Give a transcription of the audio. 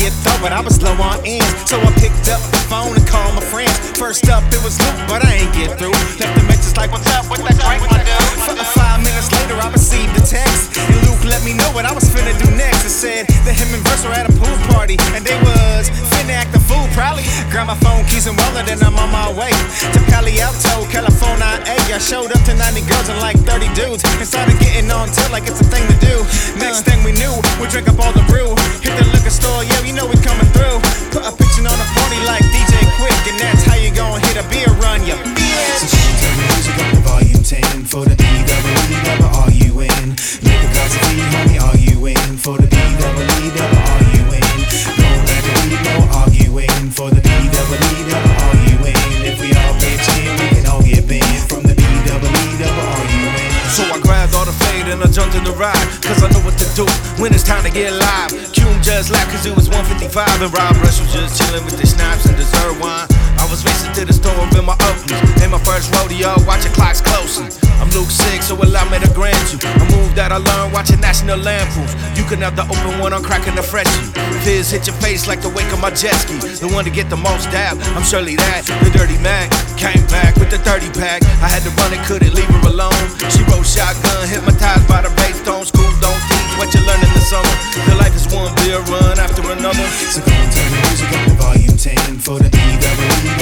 get through, but I was low on ends. So I picked up the phone and called my friends. First up, it was Luke, but I ain't get through. Left the message like, what's up, what that drink, my dude? Five minutes later, I received a text. And Luke let me know what I was finna do next. It said that him and Verse were at a pool party, and they was finna act a fool, probably. Grab my phone keys and wallet, and I'm on my way to Palo Alto, California. I showed up to 90 girls and like 30 dudes, and started getting on till like it's a thing to we drink up all the brew. Hit the liquor store, yeah, you know we coming through. Put a picture on the party like DJ Quik, and that's how you gon' hit a beer run, you and I jumped in the ride. Cause I know what to do when it's time to get live. Cume just laughed cause it was 155 and Rob Rush was just chilling with the snaps and dessert wine. I was racing to the store in my Oakleys. Ain't my first rodeo, watching clocks closing. I'm Luke 6, so allow me to grant you. A move that I learned watching National Lampoons. You can have the open one, I'm cracking the freshie. Fizz hit your face like the wake of my jet ski. The one to get the most dab, I'm surely that. The dirty Mac came back with the 30 pack. I had to run it, couldn't what you learn in the summer. The life is one beer run after another. So come on, turn the music up to volume 10 for the B-double-E,